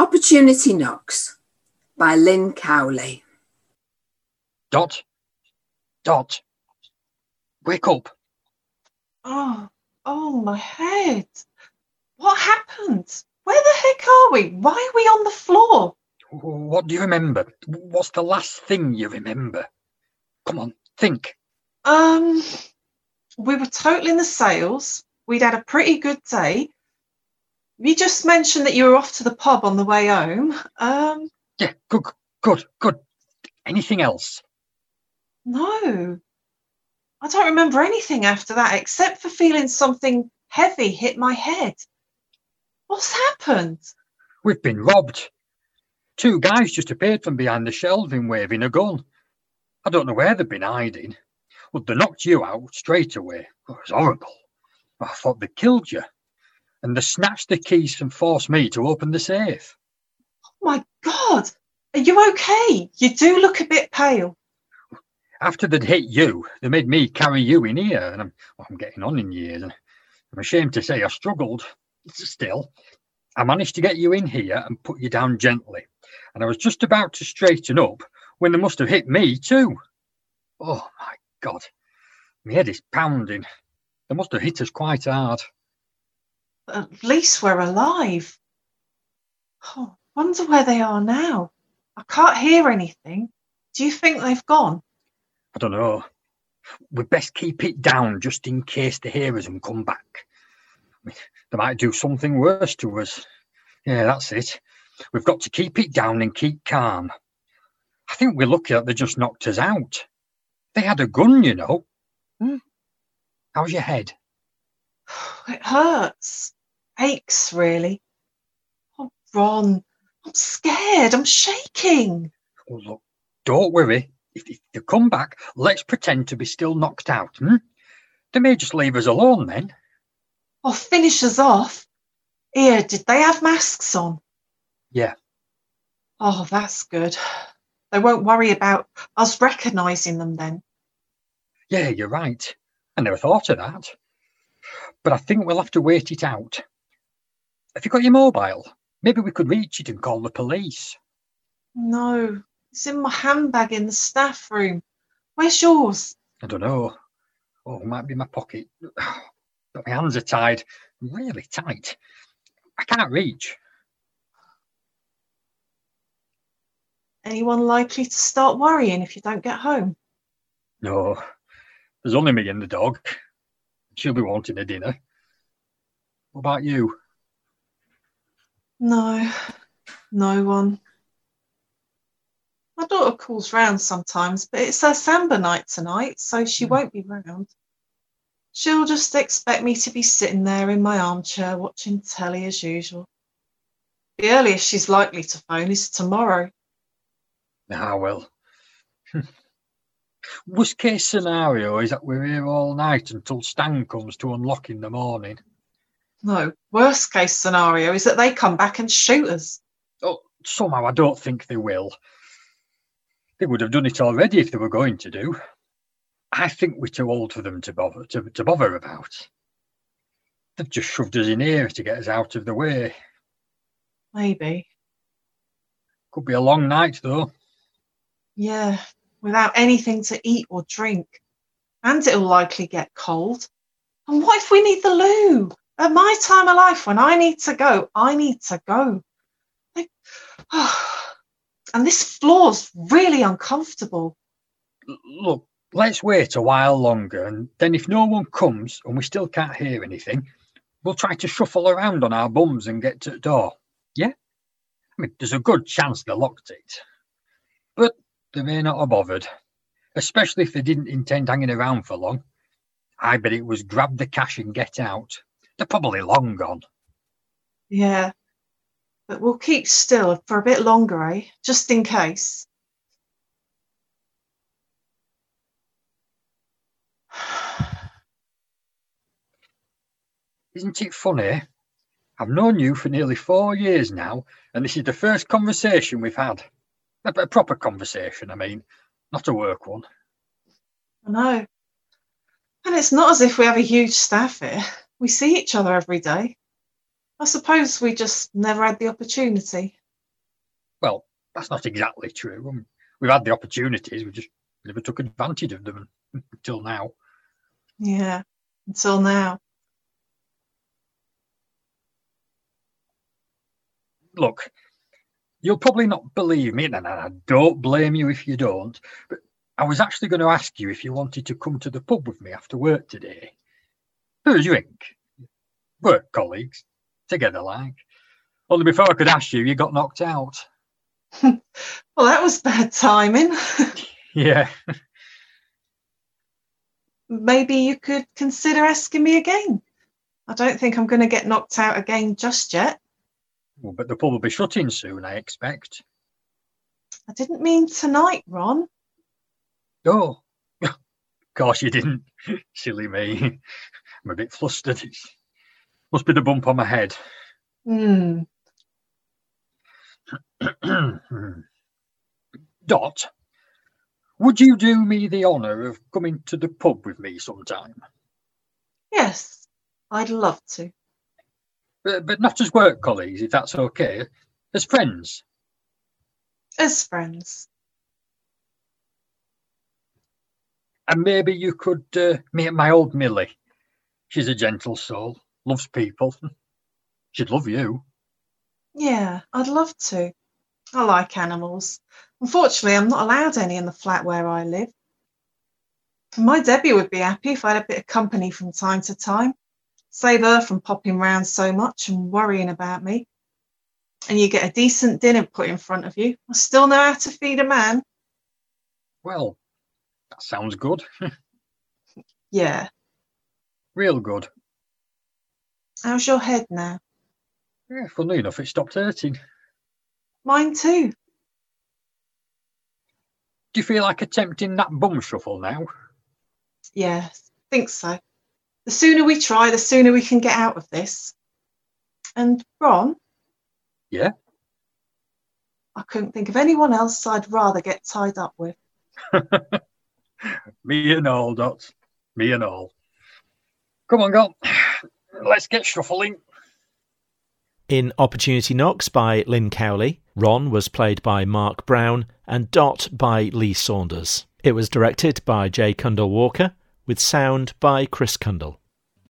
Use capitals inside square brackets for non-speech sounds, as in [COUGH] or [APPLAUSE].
Opportunity Knocks by Lynn Cowley. Dot, Dot, wake up. Oh, oh, my head. What happened? Where the heck are we? Why are we on the floor? What do you remember? What's the last thing you remember? Come on, think. Um, we were totaling the sales. We'd had a pretty good day. You just mentioned that you were off to the pub on the way home. Um, Yeah, good, good, good. Anything else? no, I don't remember anything after that except for feeling something heavy hit my head. What's happened? We've been robbed. Two guys just appeared from behind the shelving waving a gun. I don't know where they've been hiding. Well, they knocked you out straight away. It was horrible. I thought they killed you. And they snatched the keys and forced me to open the safe. Oh my God, are you okay? You do look a bit pale. After they'd hit you, they made me carry you in here. And I'm, well, I'm getting on in years. And I'm ashamed to say I struggled. Still, I managed to get you in here and put you down gently. And I was just about to straighten up when they must have hit me too. Oh my God. My head is pounding. They must have hit us quite hard. At least we're alive. Oh, wonder where they are now. I can't hear anything. Do you think they've gone? I don't know. We'd best keep it down just in case they hear us and come back. I mean, they might do something worse to us. Yeah, that's it. We've got to keep it down and keep calm. I think we're lucky that they just knocked us out. They had a gun, you know. Hmm? How's your head? [SIGHS] It hurts. Aches, really. Oh, Ron, I'm scared. I'm shaking. Oh, look, don't worry. If, if they come back, let's pretend to be still knocked out. Hmm? They may just leave us alone then. Oh, finish us off. Here, did they have masks on? Yeah. Oh, that's good. They won't worry about us recognising them then. Yeah, you're right. I never thought of that. But I think we'll have to wait it out. Have you got your mobile? Maybe we could reach it and call the police. No, it's in my handbag in the staff room. Where's yours? I don't know. Oh, it might be in my pocket. [SIGHS] But my hands are tied, really tight. I can't reach. Anyone likely to start worrying if you don't get home? No, there's only me and the dog. She'll be wanting a dinner. What about you? No, no one. My daughter calls round sometimes, but it's her samba night tonight, so she Hmm. won't be round. She'll just expect me to be sitting there in my armchair watching telly as usual. The earliest she's likely to phone is tomorrow. Ah, well. Worst case scenario is that we're here all night until Stan comes to unlock in the morning. No, worst case scenario is that they come back and shoot us. Oh, somehow I don't think they will. They would have done it already if they were going to do. I think we're too old for them to bother to, to bother about. They've just shoved us in here to get us out of the way. Maybe. Could be a long night though. Yeah, without anything to eat or drink. And it'll likely get cold. And what if we need the loo? At my time of life, when I need to go, I need to go. [SIGHS] And this floor's really uncomfortable. Look, let's wait a while longer, and then if no one comes and we still can't hear anything, we'll try to shuffle around on our bums and get to the door. Yeah? I mean, there's a good chance they locked it. But they may not have bothered, especially if they didn't intend hanging around for long. I bet it was grab the cash and get out. They're probably long gone. Yeah. But we'll keep still for a bit longer, eh? Just in case. [SIGHS] Isn't it funny? I've known you for nearly four years now, and this is the first conversation we've had. A, a proper conversation, I mean, not a work one. I know. And it's not as if we have a huge staff here. We see each other every day. I suppose we just never had the opportunity. Well, that's not exactly true. Um, we've had the opportunities, we just never took advantage of them until now. Yeah, until now. Look, you'll probably not believe me, and I don't blame you if you don't, but I was actually going to ask you if you wanted to come to the pub with me after work today. For a drink. Work colleagues, together like. Only before I could ask you, you got knocked out. [LAUGHS] well, that was bad timing. [LAUGHS] Yeah. Maybe you could consider asking me again. I don't think I'm going to get knocked out again just yet. Well, but the pub will be shutting soon, I expect. I didn't mean tonight, Ron. Oh, [LAUGHS] of course you didn't. Silly me. I'm a bit flustered. It [LAUGHS] must be the bump on my head. Hmm. [CLEARS THROAT] Dot, would you do me the honour of coming to the pub with me sometime? Yes, I'd love to. But, but not as work colleagues, if that's okay. As friends. As friends. And maybe you could uh, meet my old Millie. She's a gentle soul, loves people. She'd love you. Yeah, I'd love to. I like animals. Unfortunately, I'm not allowed any in the flat where I live. My Debbie would be happy if I had a bit of company from time to time. Save her from popping round so much and worrying about me. And you get a decent dinner put in front of you. I still know how to feed a man. Well, that sounds good. [LAUGHS] Yeah. Real good. How's your head now? Yeah, funny enough, it stopped hurting. Mine too. Do you feel like attempting that bum shuffle now? Yeah, think so. The sooner we try, the sooner we can get out of this. And Ron? Yeah? I couldn't think of anyone else I'd rather get tied up with. [LAUGHS] Me and all, Dot. Me and all. Come on, girl. Let's get shuffling. In Opportunity Knocks by Lynn Cowley, Ron was played by Mark Brown and Dot by Lee Saunders. It was directed by Jay Cundall Walker, with sound by Chris Cundall.